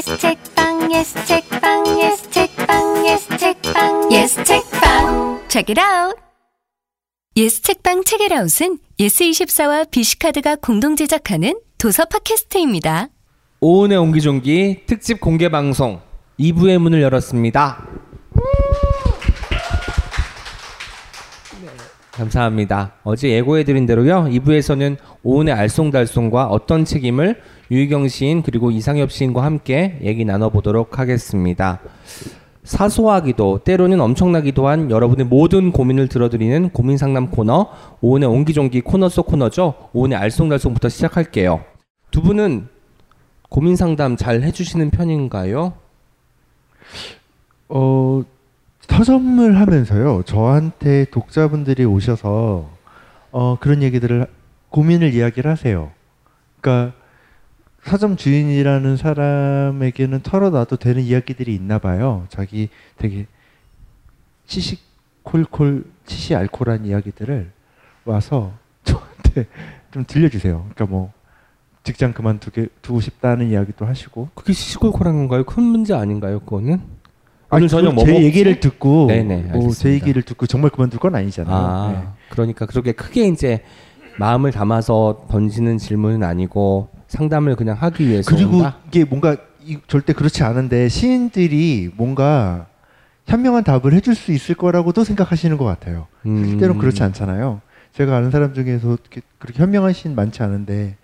yes 책방 yes 책방 yes 책방 yes 책방 yes 책방 check it out 예스 책방 책읽아웃은 예스24와 BC카드가 공동 제작하는 도서 팟캐스트입니다. 오은의 옹기종기 특집 공개 방송 2부의 문을 열었습니다. 감사합니다. 어제 예고해드린 대로요. 2부에서는 오은의 알쏭달쏭과 어떤 책임을 유희경 시인 그리고 이상엽 시인과 함께 얘기 나눠보도록 하겠습니다. 사소하기도 때로는 엄청나기도 한 여러분의 모든 고민을 들어드리는 고민 상담 코너 오은의 옹기종기 코너 속 코너죠. 오은의 알쏭달쏭부터 시작할게요. 두 분은 고민 상담 잘 해주시는 편인가요? 어, 서점을 하면서요. 저한테 독자분들이 오셔서 어, 그런 얘기들을 고민을 이야기를 하세요. 그러니까 서점 주인이라는 사람에게는 털어놔도 되는 이야기들이 있나 봐요. 자기 되게 시시콜콜 치시알콜한 이야기들을 와서 저한테 좀 들려주세요. 그러니까 뭐 직장 그만두게 두고 싶다는 이야기도 하시고 그게 시시콜콜한 건가요? 큰 문제 아닌가요? 그거는? 아니, 오늘 저녁 뭐제 먹지? 얘기를 듣고 네네, 뭐 제. 얘기를 듣고 정말 그만둘 건 아니잖아요. 아, 네. 그러니까 그렇게 크게 이제 마음을 담아서 던지는 질문은 아니고 상담을 그냥 하기 위해서 그리고 온다? 이게 뭔가 이- 절대 그렇지 않은데 시인들이 뭔가 현명한 답을 해줄 수 있을 거라고도 생각하시는 것 같아요. 음. 실제로 그렇지 않잖아요. 제가 아는 사람 중에서 그렇게 현명한 시인 많지 않은데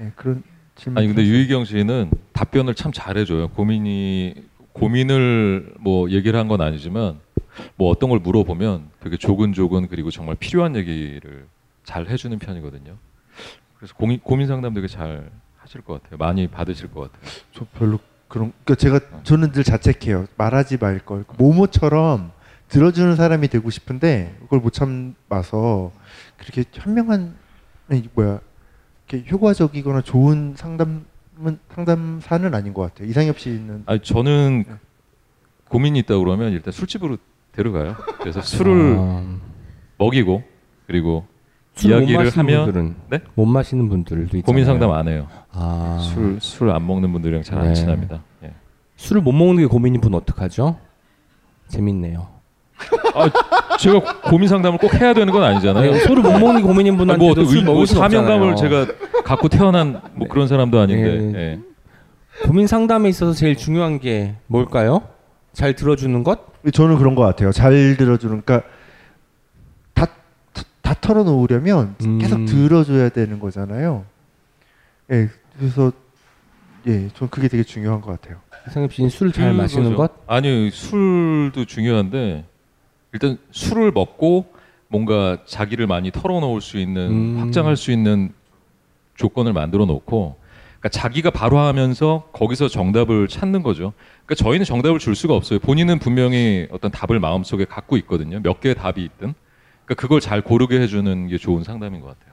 예, 그런 질문. 아니 근데 유희경 씨는 답변을 참 잘해줘요. 고민이 고민을 뭐 얘기를 한 건 아니지만 뭐 어떤 걸 물어보면 되게 조근조근 그리고 정말 필요한 얘기를 잘 해주는 편이거든요. 그래서 고민, 고민 상담 되게 잘 하실 것 같아요. 많이 받으실 것 같아요. 저 별로 그런 그러니까 제가 저는 늘 자책해요. 말하지 말 걸. 모모처럼 들어주는 사람이 되고 싶은데 그걸 못 참아서 그렇게 현명한 아니, 뭐야 이렇게 효과적이거나 좋은 상담은 상담사는 아닌 것 같아요. 이상엽 씨는 아니 저는 고민이 있다 그러면 일단 술집으로 데려가요. 그래서 술을 아, 먹이고 그리고 이야기를 하면 분들은 네? 못 마시는 분들도 있잖아요. 고민 상담 안 해요. 아, 술술 안 먹는 분들이랑 잘안 네. 친합니다. 예. 술을 못 먹는 게 고민인 분 어떡하죠? 재밌네요. 아, 제가 고민 상담을 꼭 해야 되는 건 아니잖아요. 아니, 술을 못 먹는 게 고민인 분한테도 뭐 어떤 술 의- 먹을 뭐 수 사명감을 없잖아요. 제가 갖고 태어난 뭐 그런 사람도 아닌데. 네. 예. 고민 상담에 있어서 제일 중요한 게 뭘까요? 잘 들어주는 것? 저는 그런 것 같아요. 잘 들어주는 그러니까 다, 다, 다 털어놓으려면 음. 계속 들어줘야 되는 거잖아요. 예, 그래서 예, 전 그게 되게 중요한 것 같아요. 이상엽 씨는 술잘 마시는 그거죠. 것? 아니 술도 중요한데 일단 술을 먹고 뭔가 자기를 많이 털어놓을 수 있는 음. 확장할 수 있는 조건을 만들어 놓고 그러니까 자기가 바로 하면서 거기서 정답을 찾는 거죠. 그러니까 저희는 정답을 줄 수가 없어요. 본인은 분명히 어떤 답을 마음속에 갖고 있거든요. 몇 개의 답이 있든. 그러니까 그걸 잘 고르게 해주는 게 좋은 상담인 것 같아요.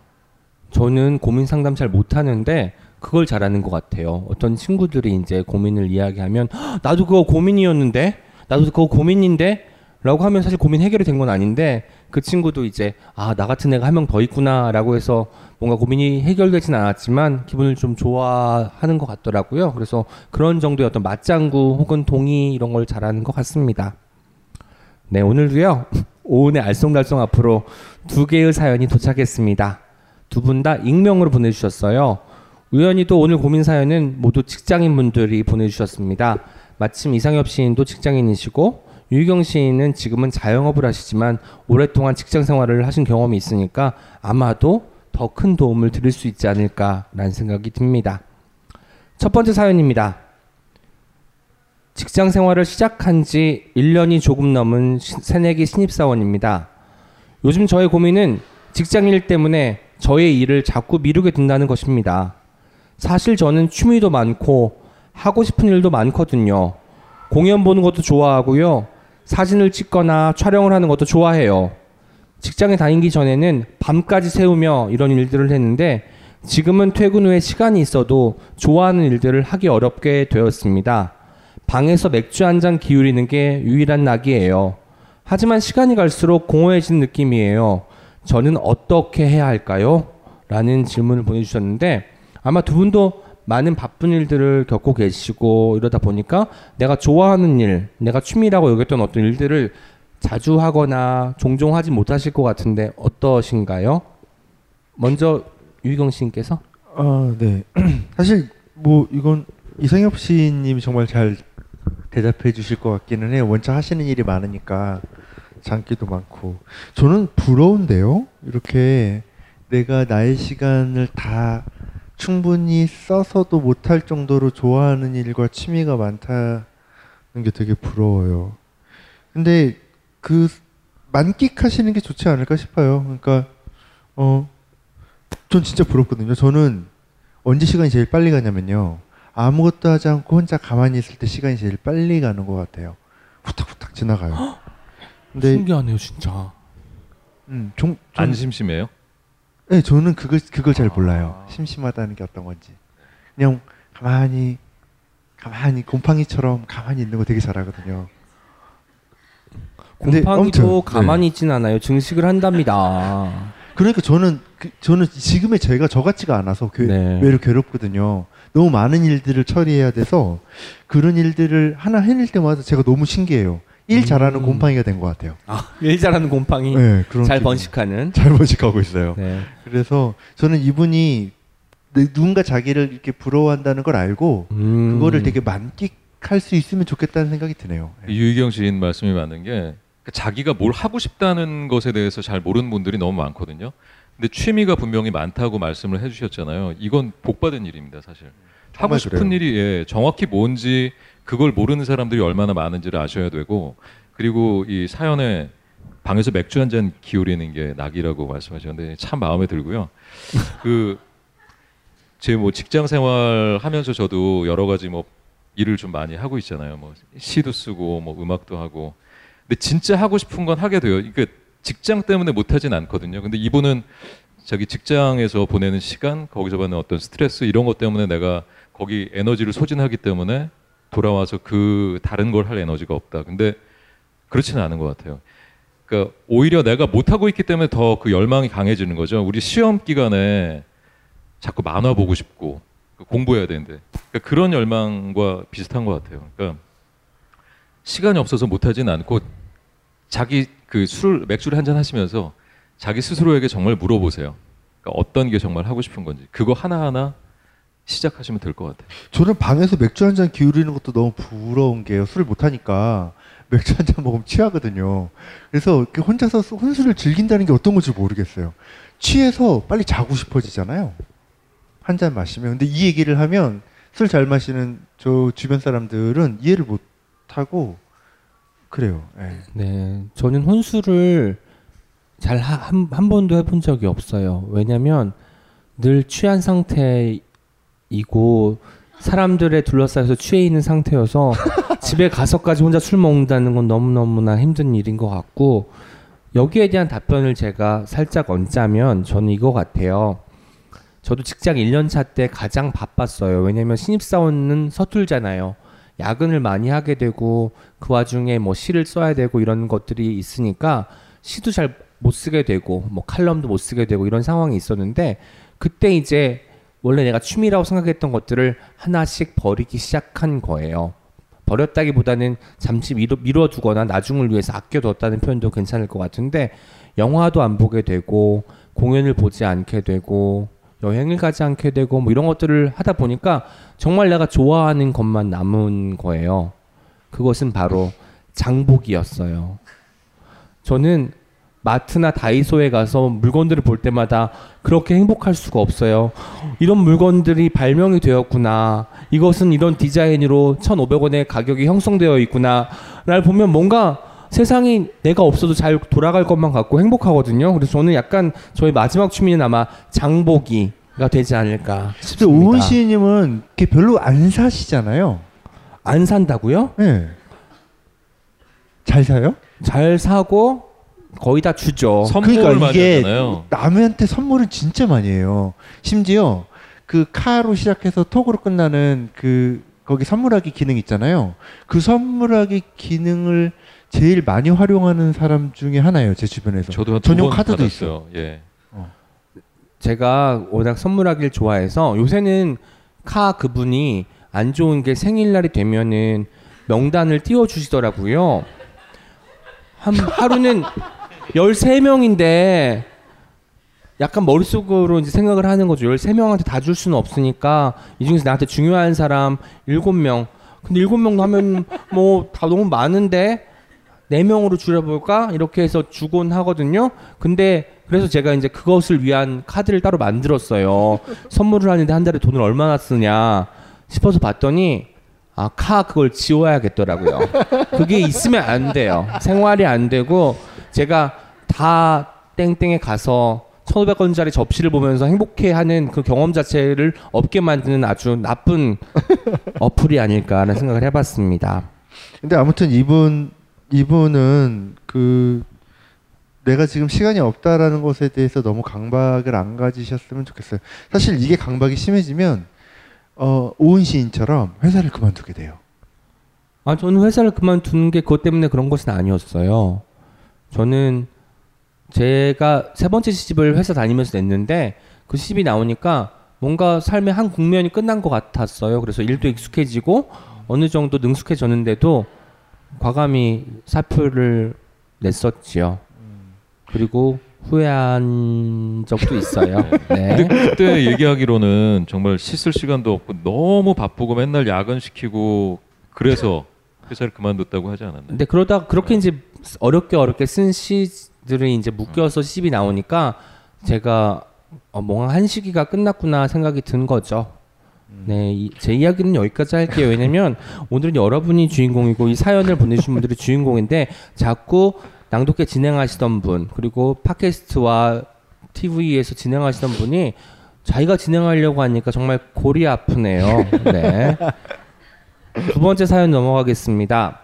저는 고민 상담 잘 못하는데 그걸 잘하는 것 같아요. 어떤 친구들이 이제 고민을 이야기하면 "헉, 나도 그거 고민이었는데 나도 그거 고민인데 라고 하면 사실 고민 해결이 된 건 아닌데 그 친구도 이제 아 나 같은 애가 한 명 더 있구나라고 해서 뭔가 고민이 해결되진 않았지만 기분을 좀 좋아하는 것 같더라고요. 그래서 그런 정도의 어떤 맞장구 혹은 동의 이런 걸 잘하는 것 같습니다. 네 오늘도요 오은의 알쏭달쏭 앞으로 두 개의 사연이 도착했습니다. 두 분 다 익명으로 보내주셨어요. 우연히도 오늘 고민 사연은 모두 직장인 분들이 보내주셨습니다. 마침 이상엽 시인도 직장인이시고 유희경 시인은 지금은 자영업을 하시지만 오랫동안 직장 생활을 하신 경험이 있으니까 아마도 더 큰 도움을 드릴 수 있지 않을까라는 생각이 듭니다. 첫 번째 사연입니다. 직장 생활을 시작한 지 1년이 조금 넘은 시- 새내기 신입사원입니다. 요즘 저의 고민은 직장일 때문에 저의 일을 자꾸 미루게 된다는 것입니다. 사실 저는 취미도 많고 하고 싶은 일도 많거든요. 공연 보는 것도 좋아하고요. 사진을 찍거나 촬영을 하는 것도 좋아해요. 직장에 다니기 전에는 밤까지 세우며 이런 일들을 했는데 지금은 퇴근 후에 시간이 있어도 좋아하는 일들을 하기 어렵게 되었습니다. 방에서 맥주 한 잔 기울이는 게 유일한 낙이에요. 하지만 시간이 갈수록 공허해진 느낌이에요. 저는 어떻게 해야 할까요? 라는 질문을 보내주셨는데 아마 두 분도 많은 바쁜 일들을 겪고 계시고 이러다 보니까 내가 좋아하는 일, 내가 취미라고 여겼던 어떤 일들을 자주 하거나 종종 하지 못하실 것 같은데 어떠신가요? 먼저 유희경 씨께서 아, 네. 사실 뭐 이건 이상엽 씨님이 정말 잘 대답해 주실 것 같기는 해요. 원체 하시는 일이 많으니까 장기도 많고. 저는 부러운데요. 이렇게 내가 나의 시간을 다 충분히 써서도 못할 정도로 좋아하는 일과 취미가 많다는 게 되게 부러워요. 근데 그 만끽하시는 게 좋지 않을까 싶어요. 그러니까 어, 전 진짜 부럽거든요. 저는 언제 시간이 제일 빨리 가냐면요. 아무것도 하지 않고 혼자 가만히 있을 때 시간이 제일 빨리 가는 것 같아요. 후딱후딱 지나가요. 근데 신기하네요, 진짜. 음, 종, 좀- 안 심심해요? 네, 저는 그걸 그걸 잘 아. 몰라요. 심심하다는 게 어떤 건지. 그냥 가만히 가만히 곰팡이처럼 가만히 있는 거 되게 잘하거든요. 곰팡이도 가만히 있진 않아요. 증식을 한답니다. 그러니까 저는 그, 저는 지금의 제가 저 같지가 않아서 그, 네. 외로 괴롭거든요. 너무 많은 일들을 처리해야 돼서 그런 일들을 하나 해낼 때마다 제가 너무 신기해요. 일 잘하는 음. 곰팡이가 된 것 같아요. 아, 일 잘하는 곰팡이 네, 그런 잘 기분. 번식하는. 잘 번식하고 있어요. 네. 그래서 저는 이분이 내- 누군가 자기를 이렇게 부러워한다는 걸 알고 음. 그거를 되게 만끽할 수 있으면 좋겠다는 생각이 드네요. 네. 유희경 시인 말씀이 맞는 게그 자기가 뭘 하고 싶다는 것에 대해서 잘 모르는 분들이 너무 많거든요. 근데 취미가 분명히 많다고 말씀을 해주셨잖아요. 이건 복 받은 일입니다, 사실. 하고 정말 싶은 그래요. 일이 예, 정확히 뭔지 그걸 모르는 사람들이 얼마나 많은지를 아셔야 되고 그리고 이 사연에 방에서 맥주 한 잔 기울이는 게 낙이라고 말씀하셨는데 참 마음에 들고요. 그 제 뭐 직장 생활 하면서 저도 여러 가지 뭐 일을 좀 많이 하고 있잖아요. 뭐 시도 쓰고 뭐 음악도 하고. 근데 진짜 하고 싶은 건 하게 돼요. 이게 직장 때문에 못 하진 않거든요. 근데 이분은 자기 직장에서 보내는 시간, 거기서 받는 어떤 스트레스 이런 것 때문에 내가 거기 에너지를 소진하기 때문에 돌아와서 그 다른 걸 할 에너지가 없다. 근데 그렇지는 않은 것 같아요. 그러니까 오히려 내가 못 하고 있기 때문에 더 그 열망이 강해지는 거죠. 우리 시험 기간에 자꾸 만화 보고 싶고 공부해야 되는데 그러니까 그런 열망과 비슷한 것 같아요. 그러니까 시간이 없어서 못하진 않고 자기 그 술 맥주를 한 잔 하시면서 자기 스스로에게 정말 물어보세요. 그러니까 어떤 게 정말 하고 싶은 건지 그거 하나 하나 시작하시면 될 것 같아요. 저는 방에서 맥주 한 잔 기울이는 것도 너무 부러운 게요. 술을 못 하니까 맥주 한 잔 먹으면 취하거든요. 그래서 혼자서 수- 혼술을 즐긴다는 게 어떤 건지 모르겠어요. 취해서 빨리 자고 싶어지잖아요. 한 잔 마시면. 근데 이 얘기를 하면 술 잘 마시는 저 주변 사람들은 이해를 못 하고 그래요. 예. 네, 저는 혼술을 잘한 한 번도 해본 적이 없어요. 왜냐면 늘 취한 상태 이고 사람들에 둘러싸여서 취해 있는 상태여서 집에 가서까지 혼자 술 먹는다는 건 너무 너무나 힘든 일인 것 같고 여기에 대한 답변을 제가 살짝 얹자면 저는 이거 같아요. 저도 직장 1년 차 때 가장 바빴어요. 왜냐면 신입사원은 서툴잖아요. 야근을 많이 하게 되고 그 와중에 뭐 시를 써야 되고 이런 것들이 있으니까 시도 잘 못 쓰게 되고 뭐 칼럼도 못 쓰게 되고 이런 상황이 있었는데 그때 이제 원래 내가 취미라고 생각했던 것들을 하나씩 버리기 시작한 거예요. 버렸다기보다는 잠시 미뤄, 미뤄 두거나 나중을 위해서 아껴뒀다는 표현도 괜찮을 것 같은데 영화도 안 보게 되고 공연을 보지 않게 되고 여행을 가지 않게 되고 뭐 이런 것들을 하다 보니까 정말 내가 좋아하는 것만 남은 거예요. 그것은 바로 장복이었어요. 저는 마트나 다이소에 가서 물건들을 볼 때마다 그렇게 행복할 수가 없어요. 이런 물건들이 발명이 되었구나. 이것은 이런 디자인으로 1,500원의 가격이 형성되어 있구나. 를 보면 뭔가 세상이 내가 없어도 잘 돌아갈 것만 같고 행복하거든요. 그래서 저는 약간 저의 마지막 취미는 아마 장보기가 되지 않을까 싶습니다. 오은 시인님은 이렇게 별로 안 사시잖아요. 안 산다고요? 예. 잘 사요? 잘 사고 거의 다 주죠. 선물을 그러니까 많이 이게 하잖아요. 남한테 선물은 진짜 많이 해요. 심지어 그 카로 시작해서 톡으로 끝나는 그 거기 선물하기 기능 있잖아요. 그 선물하기 기능을 제일 많이 활용하는 사람 중에 하나예요. 제 주변에서. 저도 한 전용 카드도 받았어요. 예. 제가 워낙 선물하기를 좋아해서 요새는 카 그분이 안 좋은 게 생일날이 되면은 명단을 띄워 주시더라고요. 한 하루는 13명인데 약간 머릿속으로 이제 생각을 하는 거죠. 13명한테 다 줄 수는 없으니까 이 중에서 나한테 중요한 사람 7명. 근데 7명도 하면 뭐 다 너무 많은데 4명으로 줄여볼까? 이렇게 해서 주곤 하거든요. 근데 그래서 제가 이제 그것을 위한 카드를 따로 만들었어요. 선물을 하는데 한 달에 돈을 얼마나 쓰냐 싶어서 봤더니 아, 카 그걸 지워야겠더라고요. 그게 있으면 안 돼요. 생활이 안 되고 제가 다 땡땡에 가서 1,500원짜리 접시를 보면서 행복해하는 그 경험 자체를 없게 만드는 아주 나쁜 어플이 아닐까라는 생각을 해봤습니다. 근데 아무튼 이분 이분은 그 내가 지금 시간이 없다라는 것에 대해서 너무 강박을 안 가지셨으면 좋겠어요. 사실 이게 강박이 심해지면 어, 오은 시인처럼 회사를 그만두게 돼요. 아, 저는 회사를 그만두는 게 그것 때문에 그런 것은 아니었어요. 저는 제가 세 번째 시집을 회사 다니면서 냈는데 그 시집이 나오니까 뭔가 삶의 한 국면이 끝난 것 같았어요. 그래서 일도 익숙해지고 어느 정도 능숙해졌는데도 과감히 사표를 냈었지요. 그리고 후회한 적도 있어요. 네. 그때 얘기하기로는 정말 씻을 시간도 없고 너무 바쁘고 맨날 야근 시키고 그래서 회사를 그만뒀다고 하지 않았나요? 근데 그러다 그렇게 이제 어렵게 어렵게 쓴 시들이 이제 묶여서 시집이 나오니까 제가 어, 뭔가 한 시기가 끝났구나 생각이 든 거죠. 네, 이, 제 이야기는 여기까지 할게요. 왜냐면 오늘은 여러분이 주인공이고 이 사연을 보내주신 분들이 주인공인데 자꾸 낭독회 진행하시던 분 그리고 팟캐스트와 TV에서 진행하시던 분이 자기가 진행하려고 하니까 정말 골이 아프네요. 네. 두 번째 사연 넘어가겠습니다.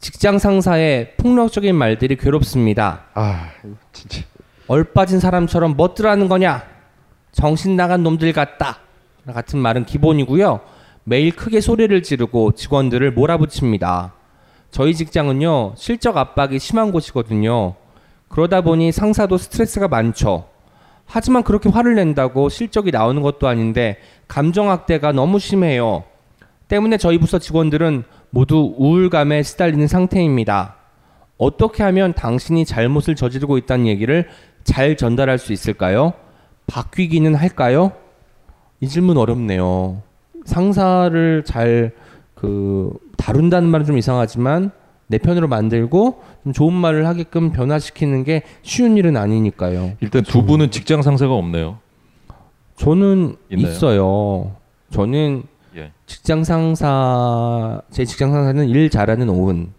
직장 상사의 폭력적인 말들이 괴롭습니다. 아, 진짜 얼빠진 사람처럼 멋들하는 거냐? 정신 나간 놈들 같다. 같은 말은 기본이고요. 매일 크게 소리를 지르고 직원들을 몰아붙입니다. 저희 직장은요, 실적 압박이 심한 곳이거든요. 그러다 보니 상사도 스트레스가 많죠. 하지만 그렇게 화를 낸다고 실적이 나오는 것도 아닌데 감정학대가 너무 심해요. 때문에 저희 부서 직원들은 모두 우울감에 시달리는 상태입니다. 어떻게 하면 당신이 잘못을 저지르고 있다는 얘기를 잘 전달할 수 있을까요? 바뀌기는 할까요? 이 질문 어렵네요. 상사를 잘 그 다룬다는 말은 좀 이상하지만 내 편으로 만들고 좀 좋은 말을 하게끔 변화시키는 게 쉬운 일은 아니니까요. 일단 두 분은 직장 상사가 없네요. 저는 있나요? 있어요. 저는 예. 직장 상사 제 직장 상사는 일 잘하는 오은.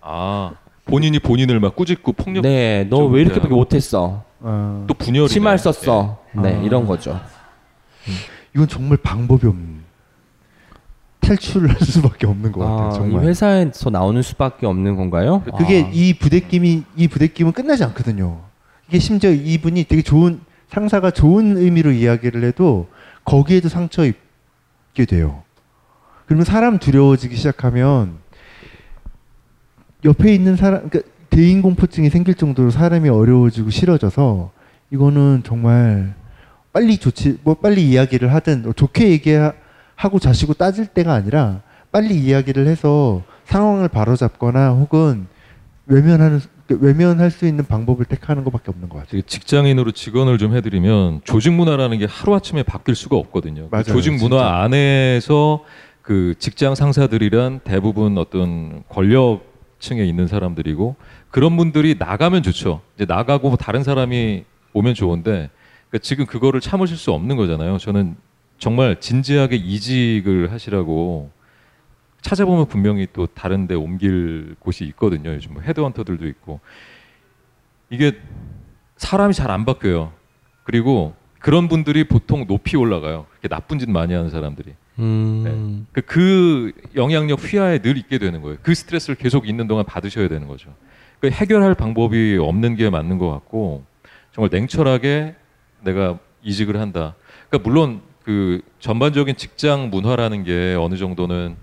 아 본인이 본인을 막 꾸짖고 폭력 네, 너 좀, 왜 이렇게밖에 네. 못했어? 어, 또 분열이 심할 썼어. 네, 아. 이런 거죠. 이건 정말 방법이 없는 탈출을 할 수밖에 없는 것 같아요. 아, 이 정말. 회사에서 나오는 수밖에 없는 건가요? 그게 아. 이 부대낌이 이 부대낌은 끝나지 않거든요. 이게 심지어 이분이 되게 좋은 상사가 좋은 의미로 이야기를 해도 거기에도 상처 입게 돼요. 그러면 사람 두려워지기 시작하면 옆에 있는 사람 그러니까 대인 공포증이 생길 정도로 사람이 어려워지고 싫어져서 이거는 정말 빨리 조치 뭐 빨리 이야기를 하든 뭐 좋게 얘기하고 자시고 따질 때가 아니라 빨리 이야기를 해서 상황을 바로잡거나 혹은 외면하는 외면할 수 있는 방법을 택하는 것밖에 없는 것 같아요. 직장인으로 직원을 좀 해드리면 조직 문화라는 게 하루 아침에 바뀔 수가 없거든요. 그 맞아요, 조직 문화 진짜. 안에서 그 직장 상사들이란 대부분 어떤 권력층에 있는 사람들이고 그런 분들이 나가면 좋죠. 이제 나가고 뭐 다른 사람이 오면 좋은데 그러니까 지금 그거를 참으실 수 없는 거잖아요. 저는 정말 진지하게 이직을 하시라고 찾아보면 분명히 또 다른 데 옮길 곳이 있거든요. 요즘 뭐 헤드헌터들도 있고 이게 사람이 잘 안 바뀌어요. 그리고 그런 분들이 보통 높이 올라가요. 그렇게 나쁜 짓 많이 하는 사람들이. 음, 그, 그 영향력 휘하에 늘 있게 되는 거예요. 그 스트레스를 계속 있는 동안 받으셔야 되는 거죠. 그 해결할 방법이 없는 게 맞는 것 같고 정말 냉철하게 내가 이직을 한다. 그러니까 물론 그 전반적인 직장 문화라는 게 어느 정도는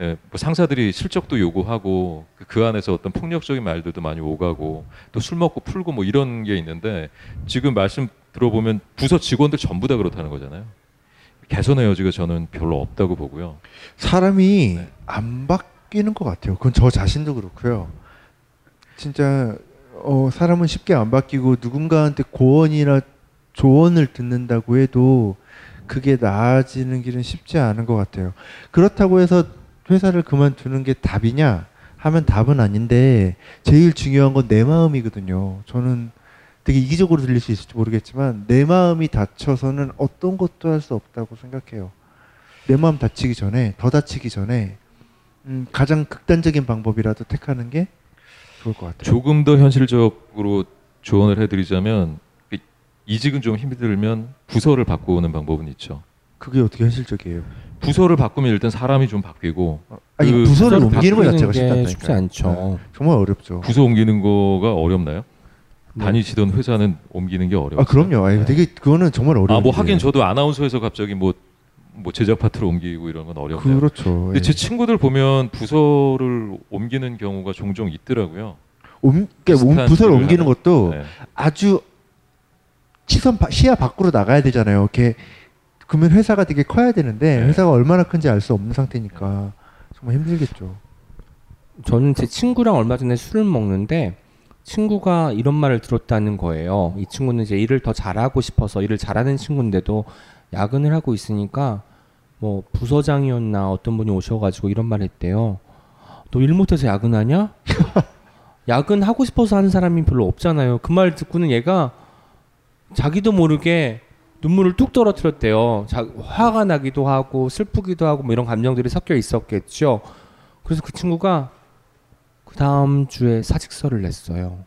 예, 뭐 상사들이 실적도 요구하고 그- 그 안에서 어떤 폭력적인 말들도 많이 오가고 또 술 먹고 풀고 뭐 이런 게 있는데 지금 말씀 들어보면 부서 직원들 전부 다 그렇다는 거잖아요. 개선의 여지가 저는 별로 없다고 보고요. 사람이 네. 안 바뀌는 것 같아요. 그건 저 자신도 그렇고요. 진짜 어, 사람은 쉽게 안 바뀌고 누군가한테 고언이나 조언을 듣는다고 해도 그게 나아지는 길은 쉽지 않은 것 같아요. 그렇다고 해서 회사를 그만두는 게 답이냐 하면 답은 아닌데 제일 중요한 건 내 마음이거든요. 저는 되게 이기적으로 들릴 수 있을지 모르겠지만 내 마음이 다쳐서는 어떤 것도 할 수 없다고 생각해요. 내 마음 다치기 전에 더 다치기 전에 음, 가장 극단적인 방법이라도 택하는 게 좋을 것 같아요. 조금 더 현실적으로 조언을 해드리자면 이- 이직은 좀 힘들면 부서를 바꾸는 방법은 있죠. 그게 어떻게 현실적이에요? 부서를 바꾸면 일단 사람이 좀 바뀌고 어, 아니 그 부서를 옮기는 거 자체가. 쉽지 않죠. 정말 어렵죠. 부서 옮기는 거가 어렵나요? 네. 다니시던 회사는 옮기는 게 어려워요. 아 그럼요. 아니, 되게 그거는 정말 어려워요. 아뭐 하긴 저도 아나운서에서 갑자기 뭐, 뭐 제작 파트로 옮기고 이런 건 어렵네요. 그렇죠. 근데 예. 제 친구들 보면 부서를 옮기는 경우가 종종 있더라고요. 옮, 그러니까 부서를 옮기는 하는- 것도 네. 아주 시선 바- 시야 밖으로 나가야 되잖아요. 이렇게 그러면 회사가 되게 커야 되는데 네. 회사가 얼마나 큰지 알 수 없는 상태니까 정말 힘들겠죠. 저는 제 친구랑 얼마 전에 술을 먹는데 친구가 이런 말을 들었다는 거예요. 이 친구는 이제 일을 더 잘하고 싶어서 일을 잘하는 친구인데도 야근을 하고 있으니까 뭐 부서장이었나 어떤 분이 오셔가지고 이런 말 했대요. 너 일 못해서 야근하냐? 야근 하고 싶어서 하는 사람이 별로 없잖아요. 그 말 듣고는 얘가 자기도 모르게 눈물을 뚝 떨어뜨렸대요. 자, 화가 나기도 하고 슬프기도 하고 뭐 이런 감정들이 섞여 있었겠죠. 그래서 그 친구가 그 다음 주에 사직서를 냈어요.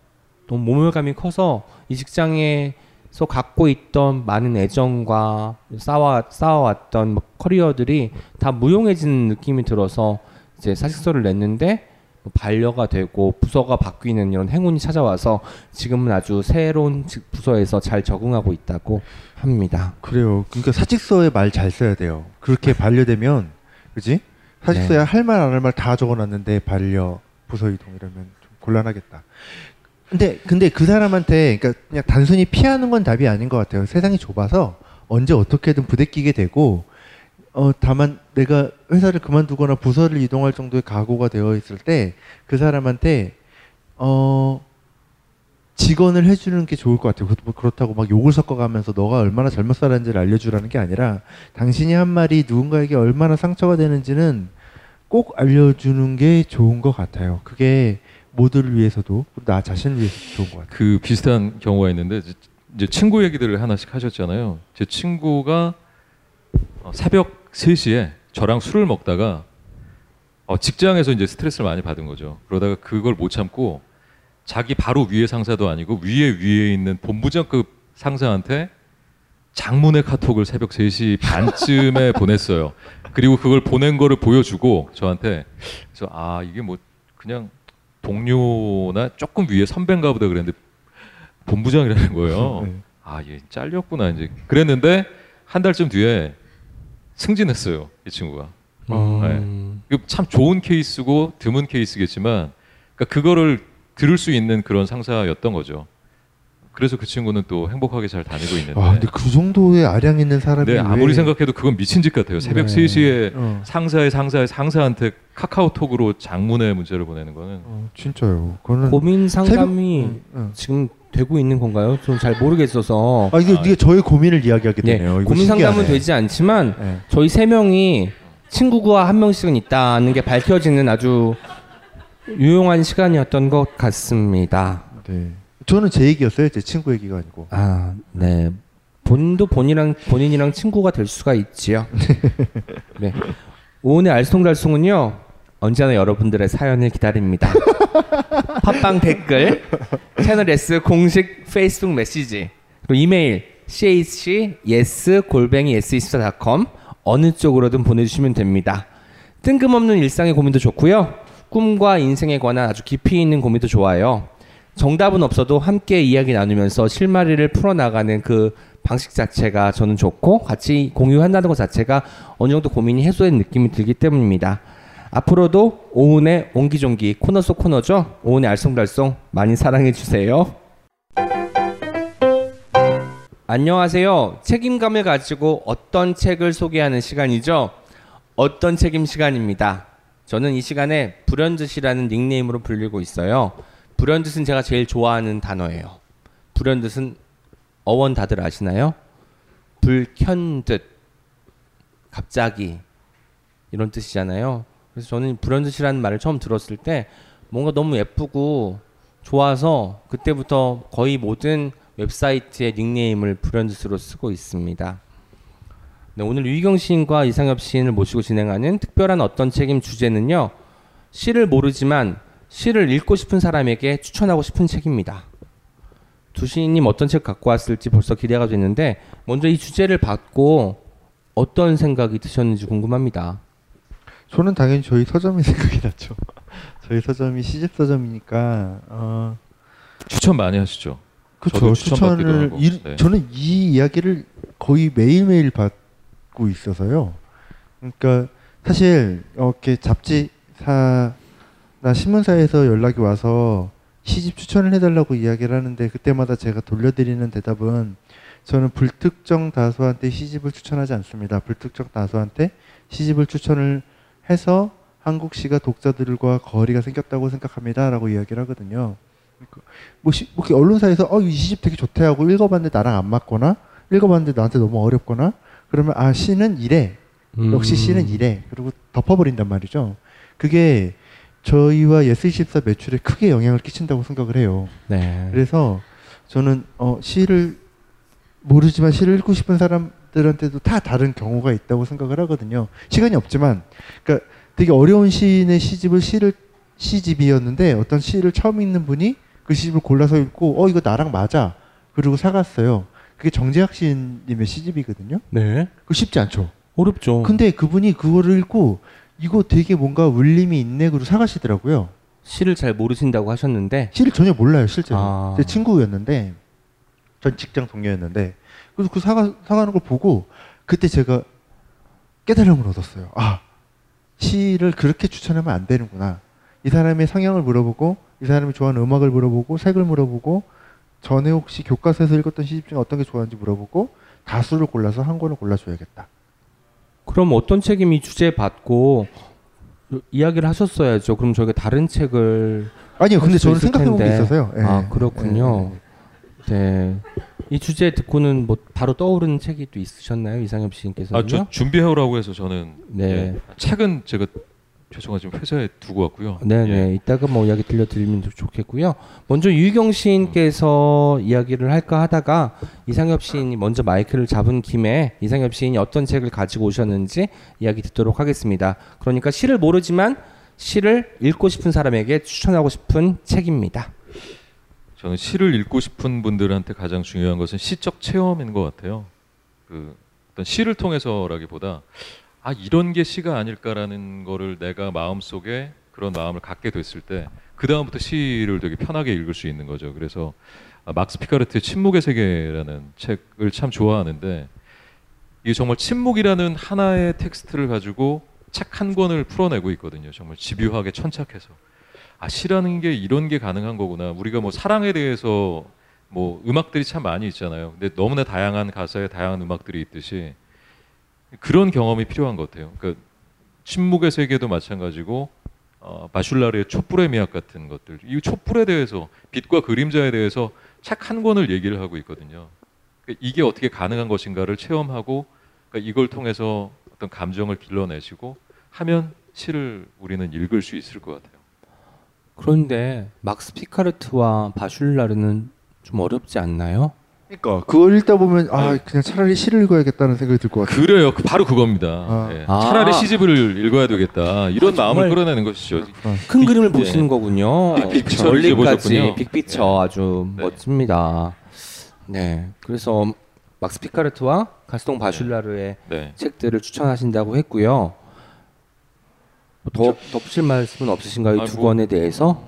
너무 모멸감이 커서 이 직장에서 갖고 있던 많은 애정과 쌓아 쌓아왔던 뭐 커리어들이 다 무용해지는 느낌이 들어서 이제 사직서를 냈는데 뭐 반려가 되고 부서가 바뀌는 이런 행운이 찾아와서 지금은 아주 새로운 직- 부서에서 잘 적응하고 있다고 합니다. 그래요. 그러니까 사직서에 말 잘 써야 돼요. 그렇게 반려되면 그지? 사직서에 네. 할말 안 할 말 다 적어놨는데 반려 부서 이동 이러면 좀 곤란하겠다. 근데 근데 그 사람한테 그러니까 그냥 단순히 피하는 건 답이 아닌 것 같아요. 세상이 좁아서 언제 어떻게든 부대끼게 되고 어 다만 내가 회사를 그만두거나 부서를 이동할 정도의 각오가 되어 있을 때 그 사람한테 어 직원을 해주는 게 좋을 것 같아요. 뭐 그렇다고 막 욕을 섞어가면서 너가 얼마나 잘못 살았는지를 알려주라는 게 아니라 당신이 한 말이 누군가에게 얼마나 상처가 되는지는 꼭 알려주는 게 좋은 것 같아요. 그게 모두를 위해서도 나 자신을 위해서도 좋은 것 같아요. 그 비슷한 경우가 있는데 이제- 이제 친구 얘기들을 하나씩 하셨잖아요. 제 친구가 어, 새벽 3시에 저랑 술을 먹다가 어, 직장에서 이제 스트레스를 많이 받은 거죠. 그러다가 그걸 못 참고 자기 바로 위에 상사도 아니고 위에 위에 있는 본부장급 상사한테 장문의 카톡을 새벽 3시 반쯤에 보냈어요. 그리고 그걸 보낸 거를 보여주고 저한테 그래서 아 이게 뭐 그냥 동료나 조금 위에 선배인가 보다 그랬는데 본부장이라는 거예요. 네. 아, 얘 잘렸구나 이제. 그랬는데 한 달쯤 뒤에 승진했어요, 이 친구가. 음, 이거 참 좋은 케이스고 드문 케이스겠지만, 그러니까 그거를 들을 수 있는 그런 상사였던 거죠. 그래서 그 친구는 또 행복하게 잘 다니고 있는데. 아 근데 그 정도의 아량 있는 사람이 네, 아무리 왜- 생각해도 그건 미친 짓 같아요. 새벽 네. 3시에 어, 상사의 상사의 상사한테 카카오톡으로 장문의 문자를 보내는 거는 어, 진짜요. 그거는 고민 상담이 새벽- 응, 응. 지금 되고 있는 건가요? 좀 잘 모르겠어서 아 이게 아, 이게 저의 고민을 이야기하게 네, 되네요. 이거 고민 상담은 신기하네. 되지 않지만 네. 저희 세 명이 친구가 한 명씩은 있다는 게 밝혀지는 아주 유용한 시간이었던 것 같습니다. 네. 저는 제 얘기였어요. 제 친구 얘기가 아니고. 아, 네. 본인도 본이랑 본인이랑 친구가 될 수가 있지요. 네. 오늘 알쏭달쏭은요. 언제나 여러분들의 사연을 기다립니다. 팟빵 댓글, 채널 S 공식 페이스북 메시지, 그리고 이메일 ch yes 골뱅이 s24.com 어느 쪽으로든 보내주시면 됩니다. 뜬금없는 일상의 고민도 좋고요. 꿈과 인생에 관한 아주 깊이 있는 고민도 좋아요. 정답은 없어도 함께 이야기 나누면서 실마리를 풀어나가는 그 방식 자체가 저는 좋고 같이 공유한다는 것 자체가 어느 정도 고민이 해소된 느낌이 들기 때문입니다. 앞으로도 오은의 옹기종기 코너 속 코너죠. 오은의 알쏭달쏭 많이 사랑해 주세요. 안녕하세요. 책임감을 가지고 어떤 책을 소개하는 시간이죠. 어떤 책임 시간입니다. 저는 이 시간에 불현듯이라는 닉네임으로 불리고 있어요. 불현듯은 제가 제일 좋아하는 단어예요. 불현듯은 어원 다들 아시나요? 불켠듯 갑자기 이런 뜻이잖아요. 그래서 저는 불현듯이라는 말을 처음 들었을 때 뭔가 너무 예쁘고 좋아서 그때부터 거의 모든 웹사이트의 닉네임을 불현듯으로 쓰고 있습니다. 네, 오늘 유희경 시인과 이상엽 시인을 모시고 진행하는 특별한 어떤 책임 주제는요. 시를 모르지만 시를 읽고 싶은 사람에게 추천하고 싶은 책입니다. 두 시인님 어떤 책 갖고 왔을지 벌써 기대가 되는데 먼저 이 주제를 받고 어떤 생각이 드셨는지 궁금합니다. 저는 당연히 저희 서점이 생각이 났죠. 저희 서점이 시집 서점이니까 어, 추천 많이 하시죠. 그렇죠. 추천을 이, 네. 저는 이 이야기를 거의 매일 매일 받고 있어서요. 그러니까 사실 어, 이렇게 잡지사 나 신문사에서 연락이 와서 시집 추천을 해달라고 이야기를 하는데 그때마다 제가 돌려드리는 대답은 저는 불특정 다수한테 시집을 추천하지 않습니다. 불특정 다수한테 시집을 추천을 해서 한국 시가 독자들과 거리가 생겼다고 생각합니다라고 이야기를 하거든요. 뭐, 시, 뭐 언론사에서 어, 이 시집 되게 좋대 하고 읽어봤는데 나랑 안 맞거나 읽어봤는데 나한테 너무 어렵거나 그러면 아 시는 이래 역시 음. 시는 이래 그리고 덮어버린단 말이죠. 그게 저희와 예스24 매출에 크게 영향을 끼친다고 생각을 해요. 네. 그래서 저는 어, 시를 모르지만 시를 읽고 싶은 사람들한테도 다 다른 경우가 있다고 생각을 하거든요. 시간이 없지만, 그러니까 되게 어려운 시인의 시집을 시를 시집이었는데 어떤 시를 처음 읽는 분이 그 시집을 골라서 읽고 어 이거 나랑 맞아 그리고 사갔어요. 그게 정재학 시인님의 시집이거든요. 네. 그 쉽지 않죠. 어렵죠. 근데 그분이 그거를 읽고 이거 되게 뭔가 울림이 있네 그리고 사가시더라고요. 시를 잘 모르신다고 하셨는데 시를 전혀 몰라요 실제로 아. 제 친구였는데 전 직장 동료였는데 그래서 그 사가 사가는 걸 보고 그때 제가 깨달음을 얻었어요 아 시를 그렇게 추천하면 안 되는구나 이 사람의 성향을 물어보고 이 사람이 좋아하는 음악을 물어보고 색을 물어보고 전에 혹시 교과서에서 읽었던 시집 중에 어떤 게 좋아하는지 물어보고 다수를 골라서 한 권을 골라줘야겠다 그럼 어떤 책임이 주제 받고 이야기를 하셨어야죠. 그럼 저희가 다른 책을 아니요 근데 저는 생각해본 게 텐데. 있어서요 예. 아 그렇군요. 네. 이 주제 듣고는 뭐 바로 떠오르는 책이 또 있으셨나요, 이상엽 시인께서는요? 아, 저 준비해오라고 해서 저는 네. 예, 책은 제가 죄송하지만 회사에 두고 왔고요. 네네. 예. 이따가 뭐 이야기 들려드리면 좀 좋겠고요. 먼저 유희경 시인께서 이야기를 할까 하다가 이상엽 시인이 먼저 마이크를 잡은 김에 이상엽 시인이 어떤 책을 가지고 오셨는지 이야기 듣도록 하겠습니다. 그러니까 시를 모르지만 시를 읽고 싶은 사람에게 추천하고 싶은 책입니다. 저는 시를 읽고 싶은 분들한테 가장 중요한 것은 시적 체험인 것 같아요. 그 어떤 시를 통해서라기보다 아 이런 게 시가 아닐까라는 거를 내가 마음 속에 그런 마음을 갖게 됐을 때 그 다음부터 시를 되게 편하게 읽을 수 있는 거죠. 그래서 아, 막스 피카르트의 침묵의 세계라는 책을 참 좋아하는데 이게 정말 침묵이라는 하나의 텍스트를 가지고 책 한 권을 풀어내고 있거든요. 정말 집요하게 천착해서. 아 시라는 게 이런 게 가능한 거구나. 우리가 뭐 사랑에 대해서 뭐 음악들이 참 많이 있잖아요. 근데 너무나 다양한 가사에 다양한 음악들이 있듯이 그런 경험이 필요한 것 같아요. 그러니까 침묵의 세계도 마찬가지고 어, 바슐라르의 촛불의 미학 같은 것들. 이 촛불에 대해서 빛과 그림자에 대해서 책 한 권을 얘기를 하고 있거든요. 그러니까 이게 어떻게 가능한 것인가를 체험하고 그러니까 이걸 통해서 어떤 감정을 길러내시고 하면 시를 우리는 읽을 수 있을 것 같아요. 그런데 막스 피카르트와 바슐라르는 좀 어렵지 않나요? 그러니까 그걸 읽다 보면 아 그냥 차라리 시를 읽어야겠다는 생각이 들 것 같아요. 그래요. 그 바로 그겁니다. 아. 예. 아. 차라리 시집을 읽어야 되겠다. 이런 아, 마음을. 끌어내는 것이죠. 큰 빅- 그림을 예. 보시는 거군요. 이제 멀리까지 보셨군요. 빅피처 아주 네. 멋집니다. 네, 그래서 막스 피카르트와 가스통 바슐라르의 네. 책들을 추천하신다고 했고요. 뭐더 덧붙일 말씀은 없으신가요? 아, 이두 뭐- 권에 대해서?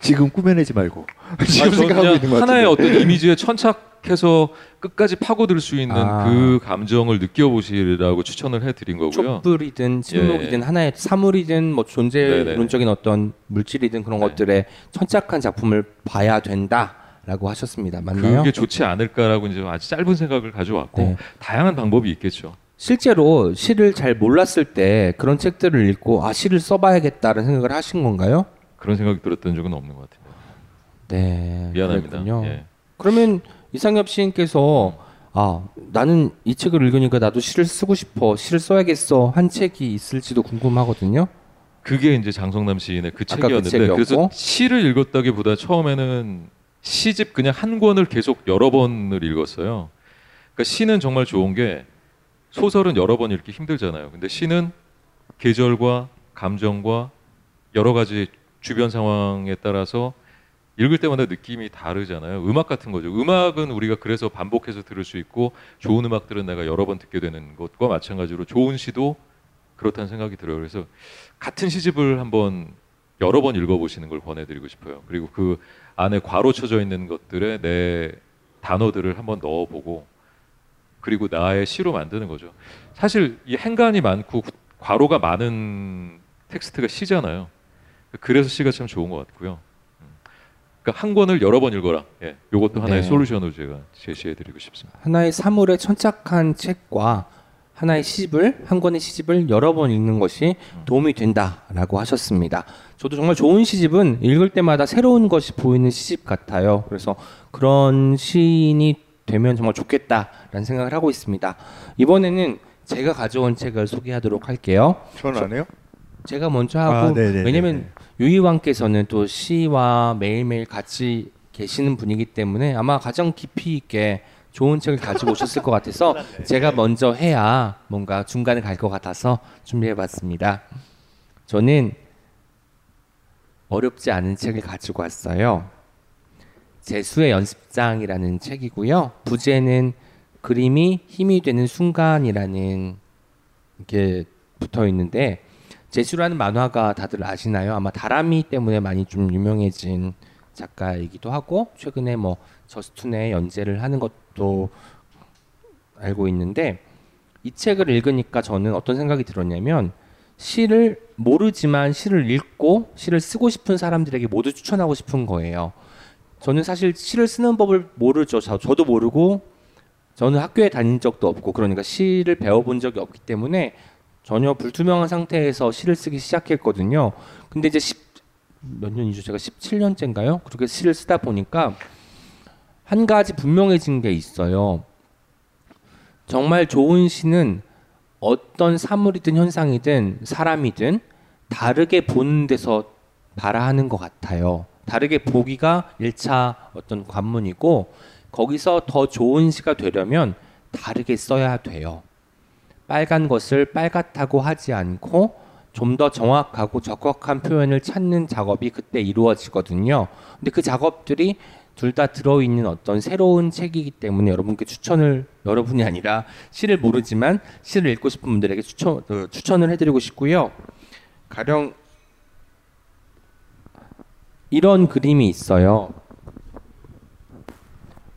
지금 꾸며내지 말고 지금 아니, 저는 생각하고 있는 것 하나의. 어떤 이미지에 천착해서 끝까지 파고들 수 있는 아. 그 감정을 느껴보시라고 추천을 해드린 거고요. 촛불이든 침묵이든 예. 하나의 사물이든 뭐 존재론적인 어떤 물질이든 그런 네. 것들에 천착한 작품을 봐야 된다라고 된다 라고 하셨습니다. 맞나요? 그게 좋지 않을까라고 이제 아주 짧은 생각을 가져왔고 네. 다양한 방법이 있겠죠. 실제로 시를 잘 몰랐을 때 그런 책들을 읽고 아 시를 써봐야겠다는 생각을 하신 건가요? 그런 생각이 들었던 적은 없는 것 같아요. 네, 미안합니다. 예. 그러면 이상엽 시인께서 아 나는 이 책을 읽으니까 나도 시를 쓰고 싶어 시를 써야겠어 한 책이 있을지도 궁금하거든요. 그게 이제 장성남 시인의 그그 책이었는데 책이었고? 그래서 시를 읽었다기보다 처음에는 시집 그냥 한 권을 계속 여러 번을 읽었어요. 그러니까 시는 정말 좋은 게 소설은 여러 번 읽기 힘들잖아요. 근데 시는 계절과 감정과 여러 가지 주변 상황에 따라서 읽을 때마다 느낌이 다르잖아요. 음악 같은 거죠. 음악은 우리가 그래서 반복해서 들을 수 있고 좋은 음악들은 내가 여러 번 듣게 되는 것과 마찬가지로 좋은 시도 그렇다는 생각이 들어요. 그래서 같은 시집을 한번 여러 번 읽어보시는 걸 권해드리고 싶어요. 그리고 그 안에 괄호 쳐져 있는 것들에 내 단어들을 한번 넣어보고 그리고 나의 시로 만드는 거죠. 사실 이 행간이 많고 괄호가 많은 텍스트가 시잖아요. 그래서 시가 참 좋은 것 같고요. 음. 그러니까 한 권을 여러 번 읽어라. 예, 이것도 하나의 네. 솔루션으로 제가 제시해드리고 싶습니다. 하나의 사물에 천착한 책과 하나의 시집을 한 권의 시집을 여러 번 읽는 것이 도움이 된다라고 하셨습니다. 저도 정말 좋은 시집은 읽을 때마다 새로운 것이 보이는 시집 같아요. 그래서 그런 시인이 되면 정말 좋겠다라는 생각을 하고 있습니다. 이번에는 제가 가져온 책을 소개하도록 할게요. 저는 안 해요? 제가 먼저 하고 아. 왜냐면 유이왕께서는 또 시와 매일매일 같이 계시는 분이기 때문에 아마 가장 깊이 있게 좋은 책을 가지고 오셨을 것 같아서 제가 먼저 해야 뭔가 중간에 갈 것 같아서 준비해봤습니다. 저는 어렵지 않은 책을 가지고 왔어요. 재수의 연습장이라는 책이고요. 부제는 그림이 힘이 되는 순간이라는 게 붙어 있는데 제수라는 만화가 다들 아시나요? 아마 다람이 때문에 많이 좀 유명해진 작가이기도 하고 최근에 뭐 저스툰에 연재를 하는 것도 알고 있는데 이 책을 읽으니까 저는 어떤 생각이 들었냐면 시를 모르지만 시를 읽고 시를 쓰고 싶은 사람들에게 모두 추천하고 싶은 거예요. 저는 사실 시를 쓰는 법을 모르죠. 저, 저도 모르고 저는 학교에 다닌 적도 없고 그러니까 시를 배워본 적이 없기 때문에 전혀 불투명한 상태에서 시를 쓰기 시작했거든요. 근데 이제 10, 몇 년이죠? 제가 17년째인가요? 그렇게 시를 쓰다 보니까 한 가지 분명해진 게 있어요. 정말 좋은 시는 어떤 사물이든 현상이든 사람이든 다르게 보는 데서 발화하는 것 같아요. 다르게 보기가 1차 어떤 관문이고 거기서 더 좋은 시가 되려면 다르게 써야 돼요. 빨간 것을 빨갛다고 하지 않고 좀 더 정확하고 적확한 표현을 찾는 작업이 그때 이루어지거든요. 근데 그 작업들이 둘 다 들어있는 어떤 새로운 책이기 때문에 여러분께 추천을 여러분이 아니라 시를 모르지만 시를 읽고 싶은 분들에게 추천 어, 추천을 해드리고 싶고요. 가령 이런 그림이 있어요.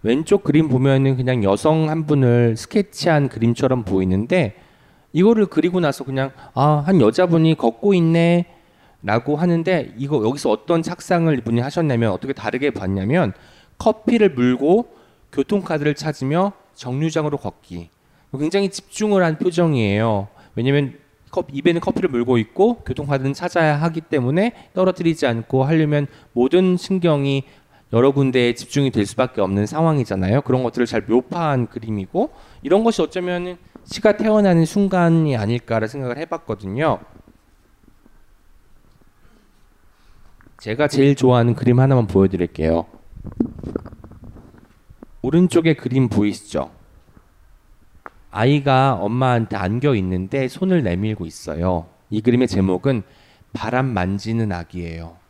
왼쪽 그림 보면은 그냥 여성 한 분을 스케치한 그림처럼 보이는데 이거를 그리고 나서 그냥 아 한 여자분이 걷고 있네 라고 하는데 이거 여기서 어떤 착상을 이분이 하셨냐면 어떻게 다르게 봤냐면 커피를 물고 교통카드를 찾으며 정류장으로 걷기. 굉장히 집중을 한 표정이에요. 왜냐면 컵, 입에는 커피를 물고 있고 교통카드는 찾아야 하기 때문에 떨어뜨리지 않고 하려면 모든 신경이 여러 군데에 집중이 될 수밖에 없는 상황이잖아요. 그런 것들을 잘 묘파한 그림이고 이런 것이 어쩌면 시가 태어나는 순간이 아닐까라 생각을 해봤거든요. 제가 제일 좋아하는 그림 하나만 보여드릴게요. 오른쪽에 그림 보이시죠? 아이가 엄마한테 안겨 있는데 손을 내밀고 있어요. 이 그림의 제목은 바람 만지는 아기예요.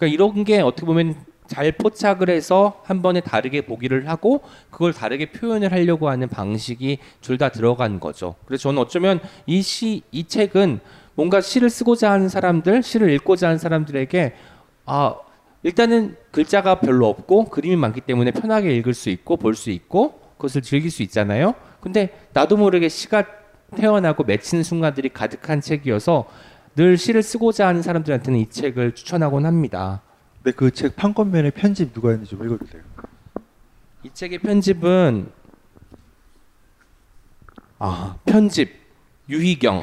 그러니까 이런 게 어떻게 보면 잘 포착을 해서 한 번에 다르게 보기를 하고 그걸 다르게 표현을 하려고 하는 방식이 둘 다 들어간 거죠. 그래서 저는 어쩌면 이 시, 이 책은 뭔가 시를 쓰고자 하는 사람들, 시를 읽고자 하는 사람들에게 아 일단은 글자가 별로 없고 그림이 많기 때문에 편하게 읽을 수 있고 볼 수 있고 그것을 즐길 수 있잖아요. 근데 나도 모르게 시가 태어나고 맺히는 순간들이 가득한 책이어서 늘 시를 쓰고자 하는 사람들한테는 이 책을 추천하곤 합니다. 네, 그 책 판권면에 편집 누가 했는지 좀 읽어주세요. 이 책의 편집은 아 편집 유희경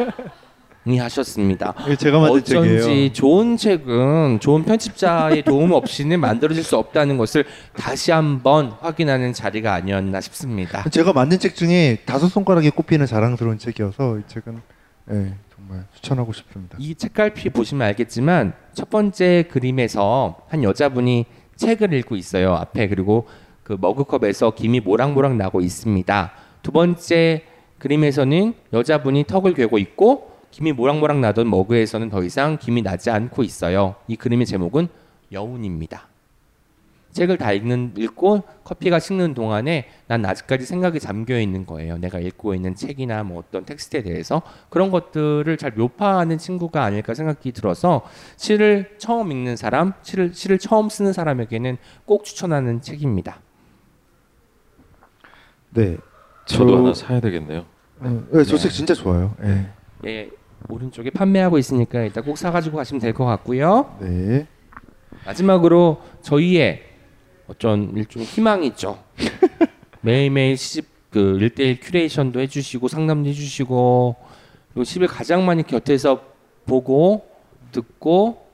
이 하셨습니다. 제가 만든 어쩐지 책이에요. 좋은 책은 좋은 편집자의 도움 없이는 만들어질 수 없다는 것을 다시 한번 확인하는 자리가 아니었나 싶습니다. 제가 만든 책 중에 다섯 손가락에 꼽히는 자랑스러운 책이어서 이 책은 예, 정말 추천하고 싶습니다. 이 책갈피 보시면 알겠지만 첫 번째 그림에서 한 여자분이 책을 읽고 있어요. 앞에 그리고 그 머그컵에서 김이 모락모락 나고 있습니다. 두 번째 그림에서는 여자분이 턱을 괴고 있고 김이 모락모락 나던 머그에서는 더 이상 김이 나지 않고 있어요. 이 그림의 제목은 여운입니다. 책을 다 읽는 읽고 커피가 식는 동안에 난 아직까지 생각이 잠겨 있는 거예요. 내가 읽고 있는 책이나 뭐 어떤 텍스트에 대해서 그런 것들을 잘 묘파하는 친구가 아닐까 생각이 들어서 시를 처음 읽는 사람, 시를 시를 처음 쓰는 사람에게는 꼭 추천하는 책입니다. 네, 저도 저- 하나 사야 되겠네요. 네, 저책 진짜 좋아요. 예. 예, 오른쪽에 판매하고 있으니까 일단 꼭 사가지고 가시면 될 것 같고요. 네. 마지막으로 저희의 어쩐 일종의 희망이죠. 매일매일 시집 그 1대1 큐레이션도 해주시고 상담도 해주시고 그리고 시집을 가장 많이 곁에서 보고 듣고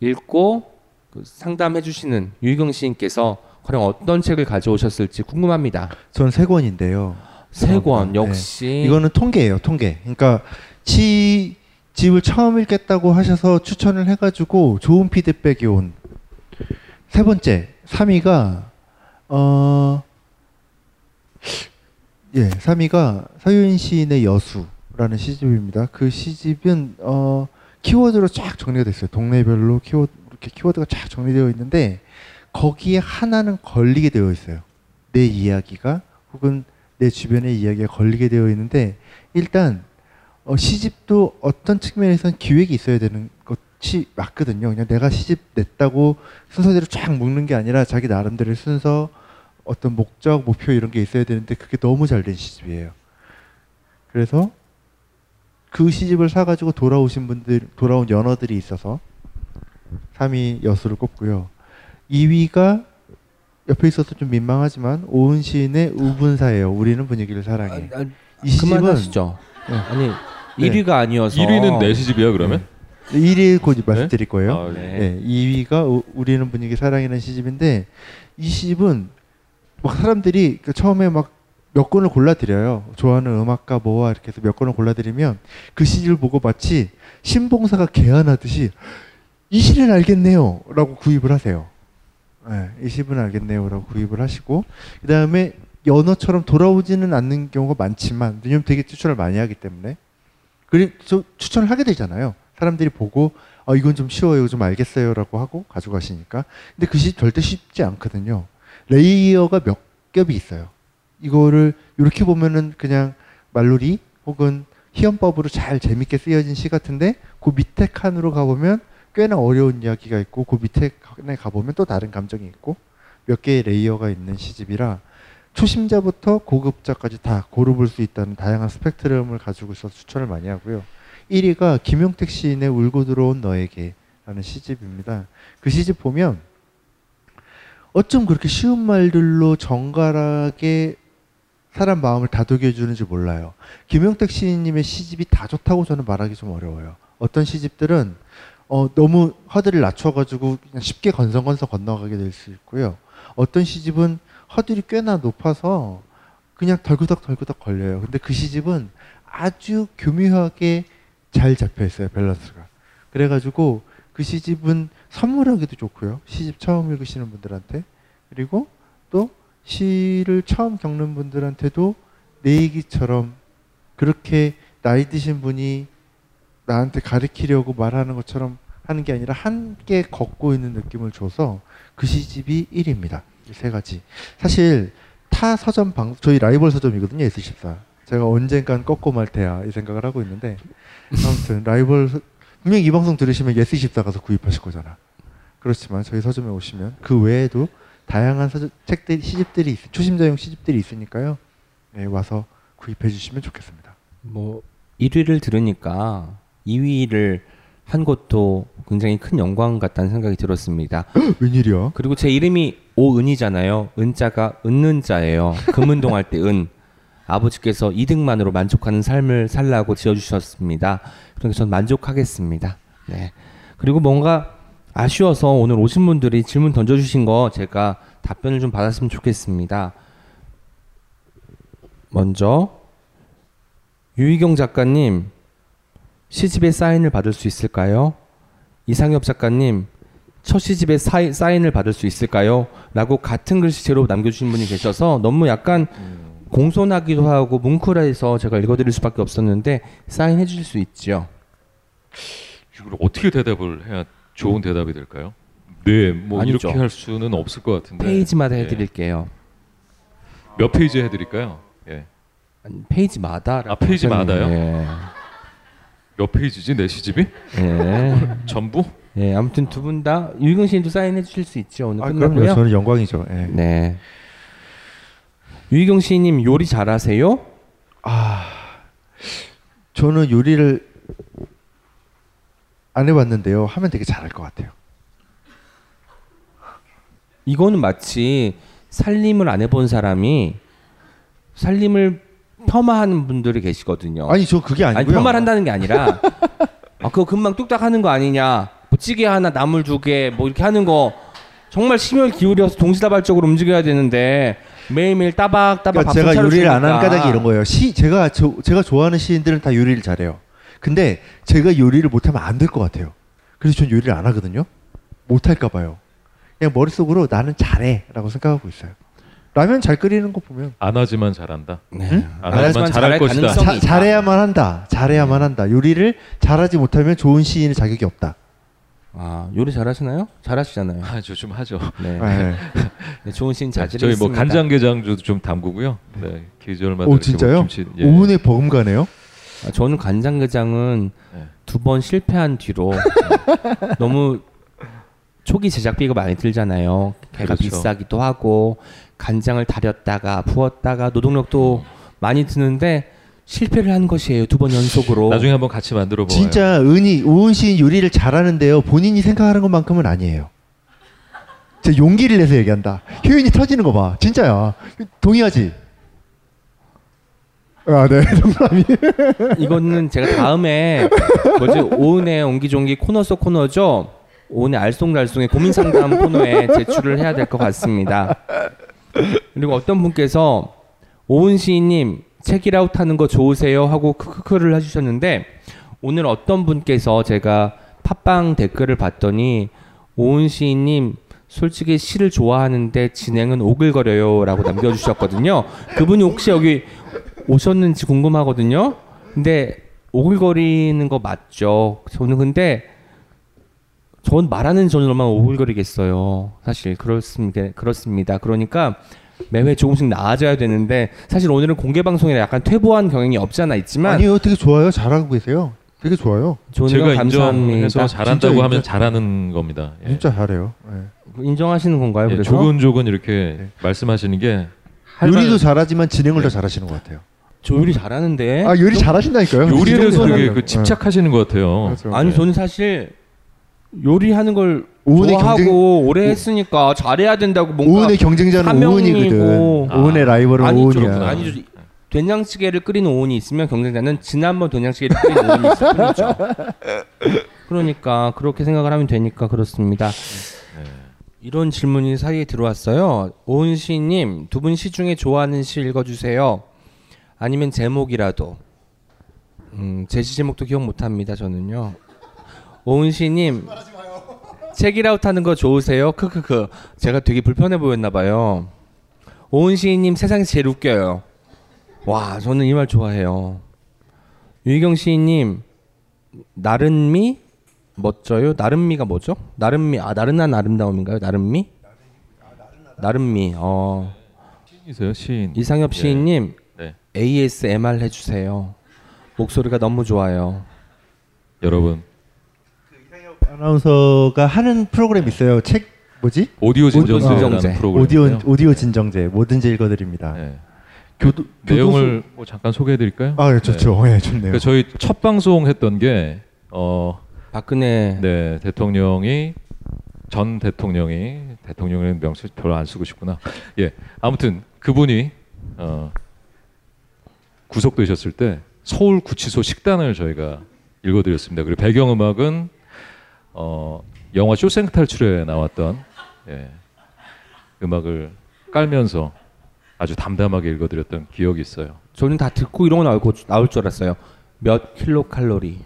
읽고 그 상담해주시는 유희경 시인께서 과연 어떤 책을 가져오셨을지 궁금합니다. 전 세 권인데요. 세권 네. 역시 이거는 통계예요, 통계. 그러니까 치 집을 처음 읽겠다고 하셔서 추천을 해가지고 좋은 피드백이 온 세 번째 3위가 어 예, 3위가 서유인 시인의 여수라는 시집입니다. 그 시집은 어 키워드로 쫙 정리가 됐어요. 동네별로 키워드 이렇게 키워드가 쫙 정리되어 있는데 거기에 하나는 걸리게 되어 있어요. 내 이야기가 혹은 내 주변의 이야기가 걸리게 되어 있는데 일단 어, 시집도 어떤 측면에서는 기획이 있어야 되는 것 이 맞거든요. 그냥 내가 시집 냈다고 순서대로 쫙 묶는 게 아니라 자기 나름대로의 순서, 어떤 목적, 목표 이런 게 있어야 되는데 그게 너무 잘 된 시집이에요. 그래서 그 시집을 사가지고 돌아오신 분들, 돌아온 연어들이 있어서 3위 여수를 꼽고요. 2위가 옆에 있어서 좀 민망하지만 오은 시인의 우분사예요. 우리는 분위기를 사랑해. 아, 아, 이 시집은 그만하시죠. 네. 아니 네. 1위가 아니어서 1위는 내 시집이야 그러면? 1위 곧 말씀드릴 거예요. 아, 네. 네, 2위가 우- 우리는 분위기 사랑이라는 시집인데 이 시집은 막 사람들이 그 처음에 막 몇 권을 골라드려요. 좋아하는 음악가 뭐와 이렇게 해서 몇 권을 골라드리면 그 시집을 보고 마치 신봉사가 개안하듯이 이 시는 알겠네요. 라고 구입을 하세요. 네, 이 시는 알겠네요. 라고 구입을 하시고 그 다음에 연어처럼 돌아오지는 않는 경우가 많지만 왜냐면 되게 추천을 많이 하기 때문에 그래서 추천을 하게 되잖아요. 사람들이 보고 아 이건 좀 쉬워요, 좀 알겠어요라고 하고 가져가시니까. 근데 그시 절대 쉽지 않거든요. 레이어가 몇 겹이 있어요. 이거를 이렇게 보면은 그냥 말놀이 혹은 희언법으로 잘 재밌게 쓰여진 시 같은데 그 밑에 칸으로 가보면 꽤나 어려운 이야기가 있고 그 밑에 칸에 가보면 또 다른 감정이 있고 몇 개의 레이어가 있는 시집이라 초심자부터 고급자까지 다 고루 볼 수 있다는 다양한 스펙트럼을 가지고 있어서 추천을 많이 하고요. 1위가 김용택 시인의 울고 들어온 너에게라는 시집입니다. 그 시집 보면 어쩜 그렇게 쉬운 말들로 정갈하게 사람 마음을 다독여 주는지 몰라요. 김용택 시인님의 시집이 다 좋다고 저는 말하기 좀 어려워요. 어떤 시집들은 어, 너무 허들을 낮춰가지고 그냥 쉽게 건성건성 건너가게 될 수 있고요. 어떤 시집은 허들이 꽤나 높아서 그냥 덜그덕 덜그덕 걸려요. 근데 그 시집은 아주 교묘하게 잘 잡혀 있어요 밸런스가. 그래가지고 그 시집은 선물하기도 좋고요. 시집 처음 읽으시는 분들한테 그리고 또 시를 처음 겪는 분들한테도 내 얘기처럼 그렇게 나이 드신 분이 나한테 가르치려고 말하는 것처럼 하는 게 아니라 함께 걷고 있는 느낌을 줘서 그 시집이 1위입니다. 이 세 가지. 사실 타 서점 방 저희 라이벌 서점이거든요. S14. 제가 언젠간 꺾고 말 테야 이 생각을 하고 있는데 아무튼 라이벌 서- 분명히 이 방송 들으시면 예스24 가서 구입하실 거잖아. 그렇지만 저희 서점에 오시면 그 외에도 다양한 서점, 책들이 시집들이 있, 초심자용 시집들이 있으니까요. 네, 와서 구입해 주시면 좋겠습니다. 뭐 1위를 들으니까 2위를 한 것도 굉장히 큰 영광 같다는 생각이 들었습니다. 웬일이야? 그리고 제 이름이 오은이잖아요. 은자가 은는자예요. 금운동 할 때 은. 아버지께서 이득만으로 만족하는 삶을 살라고 지어주셨습니다. 그러니까 전 만족하겠습니다. 네. 그리고 뭔가 아쉬워서 오늘 오신 분들이 질문 던져주신 거 제가 답변을 좀 받았으면 좋겠습니다. 먼저 유희경 작가님 시집에 사인을 받을 수 있을까요? 이상엽 작가님 첫 시집에 사이, 사인을 받을 수 있을까요? 라고 같은 글씨체로 남겨주신 분이 계셔서 너무 약간 공손하기도 하고 뭉클해서 제가 읽어드릴 수밖에 없었는데 사인해 주실 수 있죠? 이걸 어떻게 대답을 해야 좋은 대답이 될까요? 네, 뭐 아니죠. 이렇게 할 수는 없을 것 같은데. 페이지마다 예. 해드릴게요. 몇 페이지 해드릴까요? 예. 아니, 페이지마다. 아, 페이지마다요? 예. 몇 페이지지 내 시집이? 예. 전부? 예. 아무튼 두 분 다 유희경 시인님도 사인해 주실 수 있죠. 오늘 아, 끝나고요. 그럼요. 저는 영광이죠. 예. 네. 유희경 씨님 요리 잘하세요? 아, 저는 요리를 안 해봤는데요. 하면 되게 잘할 것 같아요. 이거는 마치 살림을 안 해본 사람이 살림을 폄하하는 분들이 계시거든요. 아니 저 그게 아니 아니고요. 폄하를 한다는 게 아니라 아 그거 금방 뚝딱 하는 거 아니냐 뭐 찌개 하나 나물 두 개 뭐 이렇게 하는 거 정말 심혈 기울여서 동시다발적으로 움직여야 되는데 매일매일 따박따박 그러니까 제가 요리를 안 하는. 까닭이 이런 거예요. 시 제가 저, 제가 좋아하는 시인들은 다 요리를 잘해요. 근데 제가 요리를 못하면 안 될 것 같아요. 그래서 전 요리를 안 하거든요. 못할까 봐요. 그냥 머릿속으로 나는 잘해라고 생각하고 있어요. 라면 잘 끓이는 거 보면 안 하지만 잘한다. 네. 응? 안 하지만 잘할 잘할 것이다. 가능성이 자, 있다. 잘해야만 한다. 잘해야만 한다. 요리를 잘하지 못하면 좋은 시인의 자격이 없다. 아 요리 잘하시나요? 잘하시잖아요. 아, 저 좀 하죠. 네. 네. 네, 좋은 시인 자질이 저희 뭐 있습니다. 간장게장도 좀 담그고요. 네, 계절마다 오 진짜요? 뭐 김치, 예. 오은의 버금가네요. 아, 저는 간장게장은 네. 두번 실패한 뒤로 너무 초기 제작비가 많이 들잖아요. 걔가 그렇죠. 비싸기도 하고 간장을 다렸다가 부었다가 노동력도 많이 드는데 실패를 한 것이에요. 두 번 연속으로. 나중에 한번 같이 만들어 봐요. 진짜 은이 오은 시인 요리를 잘하는데요. 본인이 생각하는 것만큼은 아니에요. 제 용기를 내서 얘기한다. 효인이 터지는 거 봐. 진짜야. 동의하지? 아, 네. 동감이. 이거는 제가 다음에 뭐지 오은의 옹기종기 코너 속 코너죠. 오은의 알쏭달쏭의 고민 상담 코너에 제출을 해야 될 것 같습니다. 그리고 어떤 분께서 오은 시인님 책이라웃 하는 거 좋으세요 하고 크크크를 해주셨는데 오늘 어떤 분께서 제가 팟빵 댓글을 봤더니 오은 시인님 솔직히 시를 좋아하는데 진행은 오글거려요라고 남겨주셨거든요. 그분이 혹시 여기 오셨는지 궁금하거든요. 근데 오글거리는 거 맞죠? 저는 근데 전 말하는 얼마나 오글거리겠어요. 사실 그렇습니다. 그렇습니다. 그러니까 매회 조금씩 나아져야 되는데 사실 오늘은 공개 방송이라 약간 퇴보한 경향이 없잖아 있지만 아니요, 되게 좋아요. 잘하고 계세요. 되게 좋아요. 제가 감사합니다. 인정해서 잘한다고 진짜 하면 인정- 잘하는 겁니다. 예. 진짜 잘해요. 예. 인정하시는 건가요? 예, 그래서 조근조근 이렇게 네. 말씀하시는 게 요리도 잘하지만 진행을 더 잘하시는 것 같아요. 저 요리 잘하는데 아, 요리 잘하신다니까요. 요리에 이 대해서 되게 그 예. 집착하시는 것 같아요. 맞아. 아니 네. 저는 사실 요리하는 걸 오은의 경쟁- 오래 했으니까 잘해야 된다고 뭔가 오은의 경쟁자는 오은이거든. 아, 오은의 라이벌은 아니죠. 오은이야. 그렇구나. 아니죠. 된장찌개를 끓이는 오은이 있으면 경쟁자는 지난번 된장찌개를 끓이는 오은이 있을 뿐이죠. 그러니까 그렇게 생각을 하면 되니까 그렇습니다. 네. 이런 질문이 사이에 들어왔어요. 오은 시님 두 분 시 중에 좋아하는 시 읽어주세요. 아니면 제목이라도. 음, 제시 제목도 기억 못합니다. 저는요. 오은 시님 책이라웃 하는 거 좋으세요? 크크크. 제가 되게 불편해 보였나 봐요. 오은 시인님 세상에서 제일 웃겨요. 와, 저는 이 말 좋아해요. 유희경 시인님 나른미 멋져요? 나른미가 뭐죠? 나른미 아 나른한 아름다움인가요? 나른미? 나른미. 어 시인이세요, 시인. 이상엽 예. 시인님 네. ASMR 해주세요. 목소리가 너무 좋아요. 여러분 아나운서가 하는 프로그램 있어요. 책 뭐지? 오디오 진정제라는 진정제. 프로그램 오디오 오디오 진정제 뭐든지 읽어드립니다. 네. 교도 내용을 뭐 잠깐 소개해드릴까요? 아 예, 좋죠. 예, 좋네요. 그러니까 저희 첫 방송 했던 게 어, 박근혜 네, 대통령이 전 대통령이 대통령의 명칭 별로 안 쓰고 싶구나. 예, 아무튼 그분이 어, 구속되셨을 때 서울 구치소 식단을 저희가 읽어드렸습니다. 그리고 배경음악은 어, 영화 쇼생 탈출에 나왔던 예, 음악을 깔면서 아주 담담하게 읽어드렸던 기억이 있어요. 저는 다 듣고 이런 거 나올, 거, 나올 줄 알았어요. 몇 킬로 칼로리.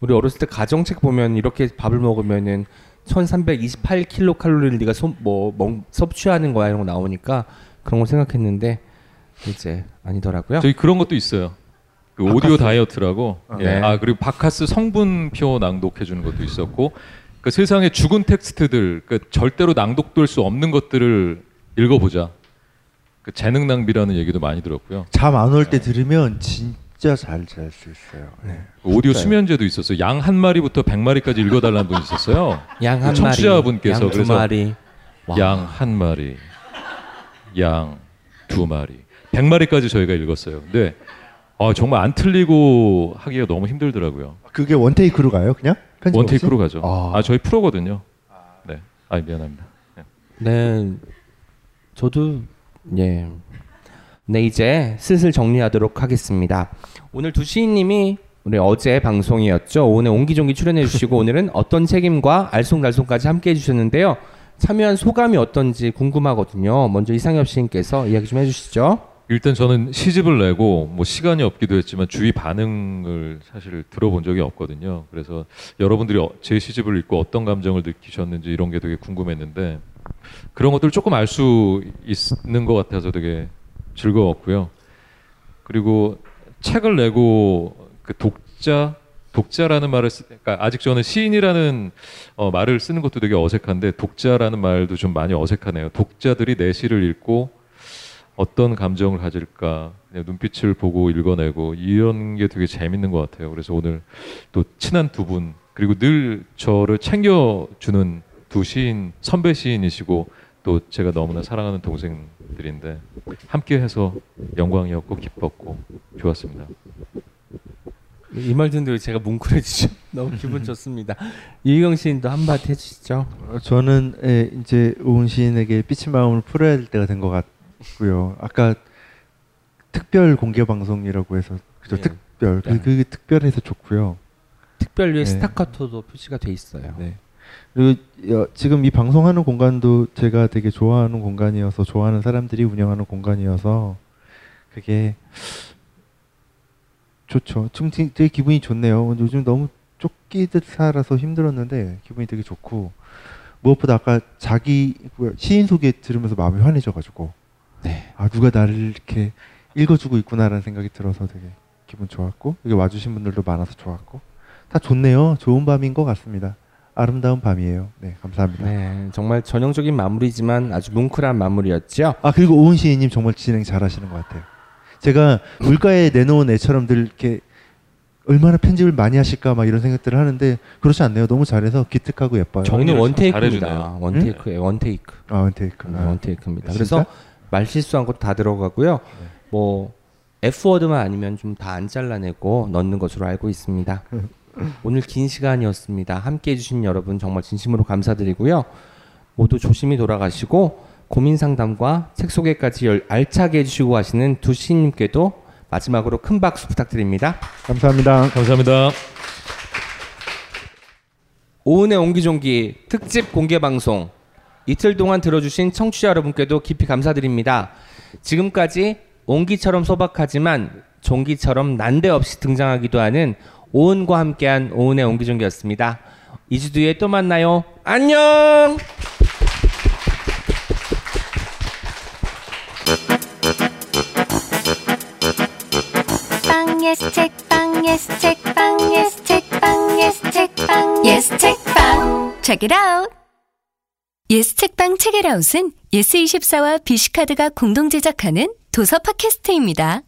우리 어렸을 때 가정책 보면 이렇게 밥을 먹으면은 1328 킬로 칼로리를 네가 소, 뭐 먹, 섭취하는 거야 이런 거 나오니까 그런 거 생각했는데 이제 아니더라고요. 저희 그런 것도 있어요. 그 오디오 다이어트라고. 예. 네. 아 그리고 박카스 성분표 낭독해 주는 것도 있었고 그 세상에 죽은 텍스트들 그 절대로 낭독될 수 없는 것들을 읽어보자. 그 재능 낭비라는 얘기도 많이 들었고요. 잠 안 올때 들으면 진짜 잘 잘 수 있어요. 네. 그 오디오 진짜요. 수면제도 있었어요. 양 한 마리부터 백 마리까지 읽어달라는 분이 있었어요. 양 한 마리, 청취자분께서 양두 그래서 마리. 와. 양한 마리, 양 두 마리, 백 마리까지 저희가 읽었어요. 근데 아, 정말 안 틀리고 하기가 너무 힘들더라고요. 그게 원 테이크로 가요, 그냥? 편집 원 없이? 테이크로 가죠. 아. 아, 저희 프로거든요. 네. 아 미안합니다. 네. 네, 저도 예. 네 이제 슬슬 정리하도록 하겠습니다. 오늘 두 시인님이 우리 어제 방송이었죠. 오늘 옹기종기 출연해 주시고 오늘은 어떤 책임과 알쏭달쏭까지 함께 해주셨는데요. 참여한 소감이 어떤지 궁금하거든요. 먼저 이상엽 시인께서 이야기 좀 해주시죠. 일단 저는 시집을 내고 뭐 시간이 없기도 했지만 주위 반응을 사실 들어본 적이 없거든요. 그래서 여러분들이 어- 제 시집을 읽고 어떤 감정을 느끼셨는지 이런 게 되게 궁금했는데 그런 것들을 조금 알 수 있는 것 같아서 되게 즐거웠고요. 그리고 책을 내고 그 독자 독자라는 말을 쓰, 그러니까 아직 저는 시인이라는 어, 말을 쓰는 것도 되게 어색한데 독자라는 말도 좀 많이 어색하네요. 독자들이 내 시를 읽고 어떤 감정을 가질까 그냥 눈빛을 보고 읽어내고 이런 게 되게 재밌는 것 같아요. 그래서 오늘 또 친한 두 분 그리고 늘 저를 챙겨주는 두 시인 선배 시인이시고 또 제가 너무나 사랑하는 동생들인데 함께해서 영광이었고 기뻤고 좋았습니다. 이 말 듣는데 제가 뭉클해지죠. 너무 기분 좋습니다. 이경 시인도 한마디 해주시죠. 어, 저는 예, 이제 오은 시인에게 삐친 마음을 풀어야 될 때가 된 것 같 고요. 아까 특별 공개 방송이라고 해서 그죠? 네. 특별 네. 그, 그게 특별해서 좋고요. 특별 위에 네. 스타카토도 표시가 돼 있어요. 네. 그리고 여- 지금 이 방송하는 공간도 제가 되게 좋아하는 공간이어서 좋아하는 사람들이 운영하는 공간이어서 그게 좋죠. 지금 되게 기분이 좋네요. 요즘 너무 쫓기듯 살아서 힘들었는데 기분이 되게 좋고 무엇보다 아까 자기 뭐야, 시인 소개 들으면서 마음이 환해져가지고 네. 아 누가 나를 이렇게 읽어주고 있구나라는 생각이 들어서 되게 기분 좋았고 여기 와주신 분들도 많아서 좋았고 다 좋네요. 좋은 밤인 것 같습니다. 아름다운 밤이에요. 네, 감사합니다. 네, 정말 전형적인 마무리지만 아주 뭉클한 마무리였죠. 아 그리고 오은 시인님 정말 진행 잘하시는 것 같아요. 제가 물가에 내놓은 애처럼 늘 이렇게 얼마나 편집을 많이 하실까 막 이런 생각들을 하는데 그렇지 않네요. 너무 잘해서 기특하고 예뻐요. 정- 오늘 정리를 원테이크입니다. 원테이크예요. 원테이크. 아 원테이크. 음, 아, 원테이크입니다. 진짜? 그래서 말 실수한 것도 다 들어가고요. 네. 뭐 F 워드만 아니면 좀 다 안 잘라내고 넣는 것으로 알고 있습니다. 오늘 긴 시간이었습니다. 함께 해주신 여러분 정말 진심으로 감사드리고요. 모두 조심히 돌아가시고 고민 상담과 책 소개까지 열- 알차게 해주시고 하시는 두 시인님께도 마지막으로 큰 박수 부탁드립니다. 감사합니다. 감사합니다. 오은의 옹기종기 특집 공개 방송 이틀 동안 들어주신 청취자 여러분께도 깊이 감사드립니다. 지금까지 옹기처럼 소박하지만 종기처럼 난데없이 등장하기도 하는 오은과 함께한 오은의 옹기종기였습니다. 2주 뒤에 또 만나요. 안녕! 빵 예스 책빵 예스 책빵 예스 책빵 예스 책빵 예스 책빵 Check it out. 예스 책빵 책읽아웃은 예스24와 비시카드가 공동 제작하는 도서 팟캐스트입니다.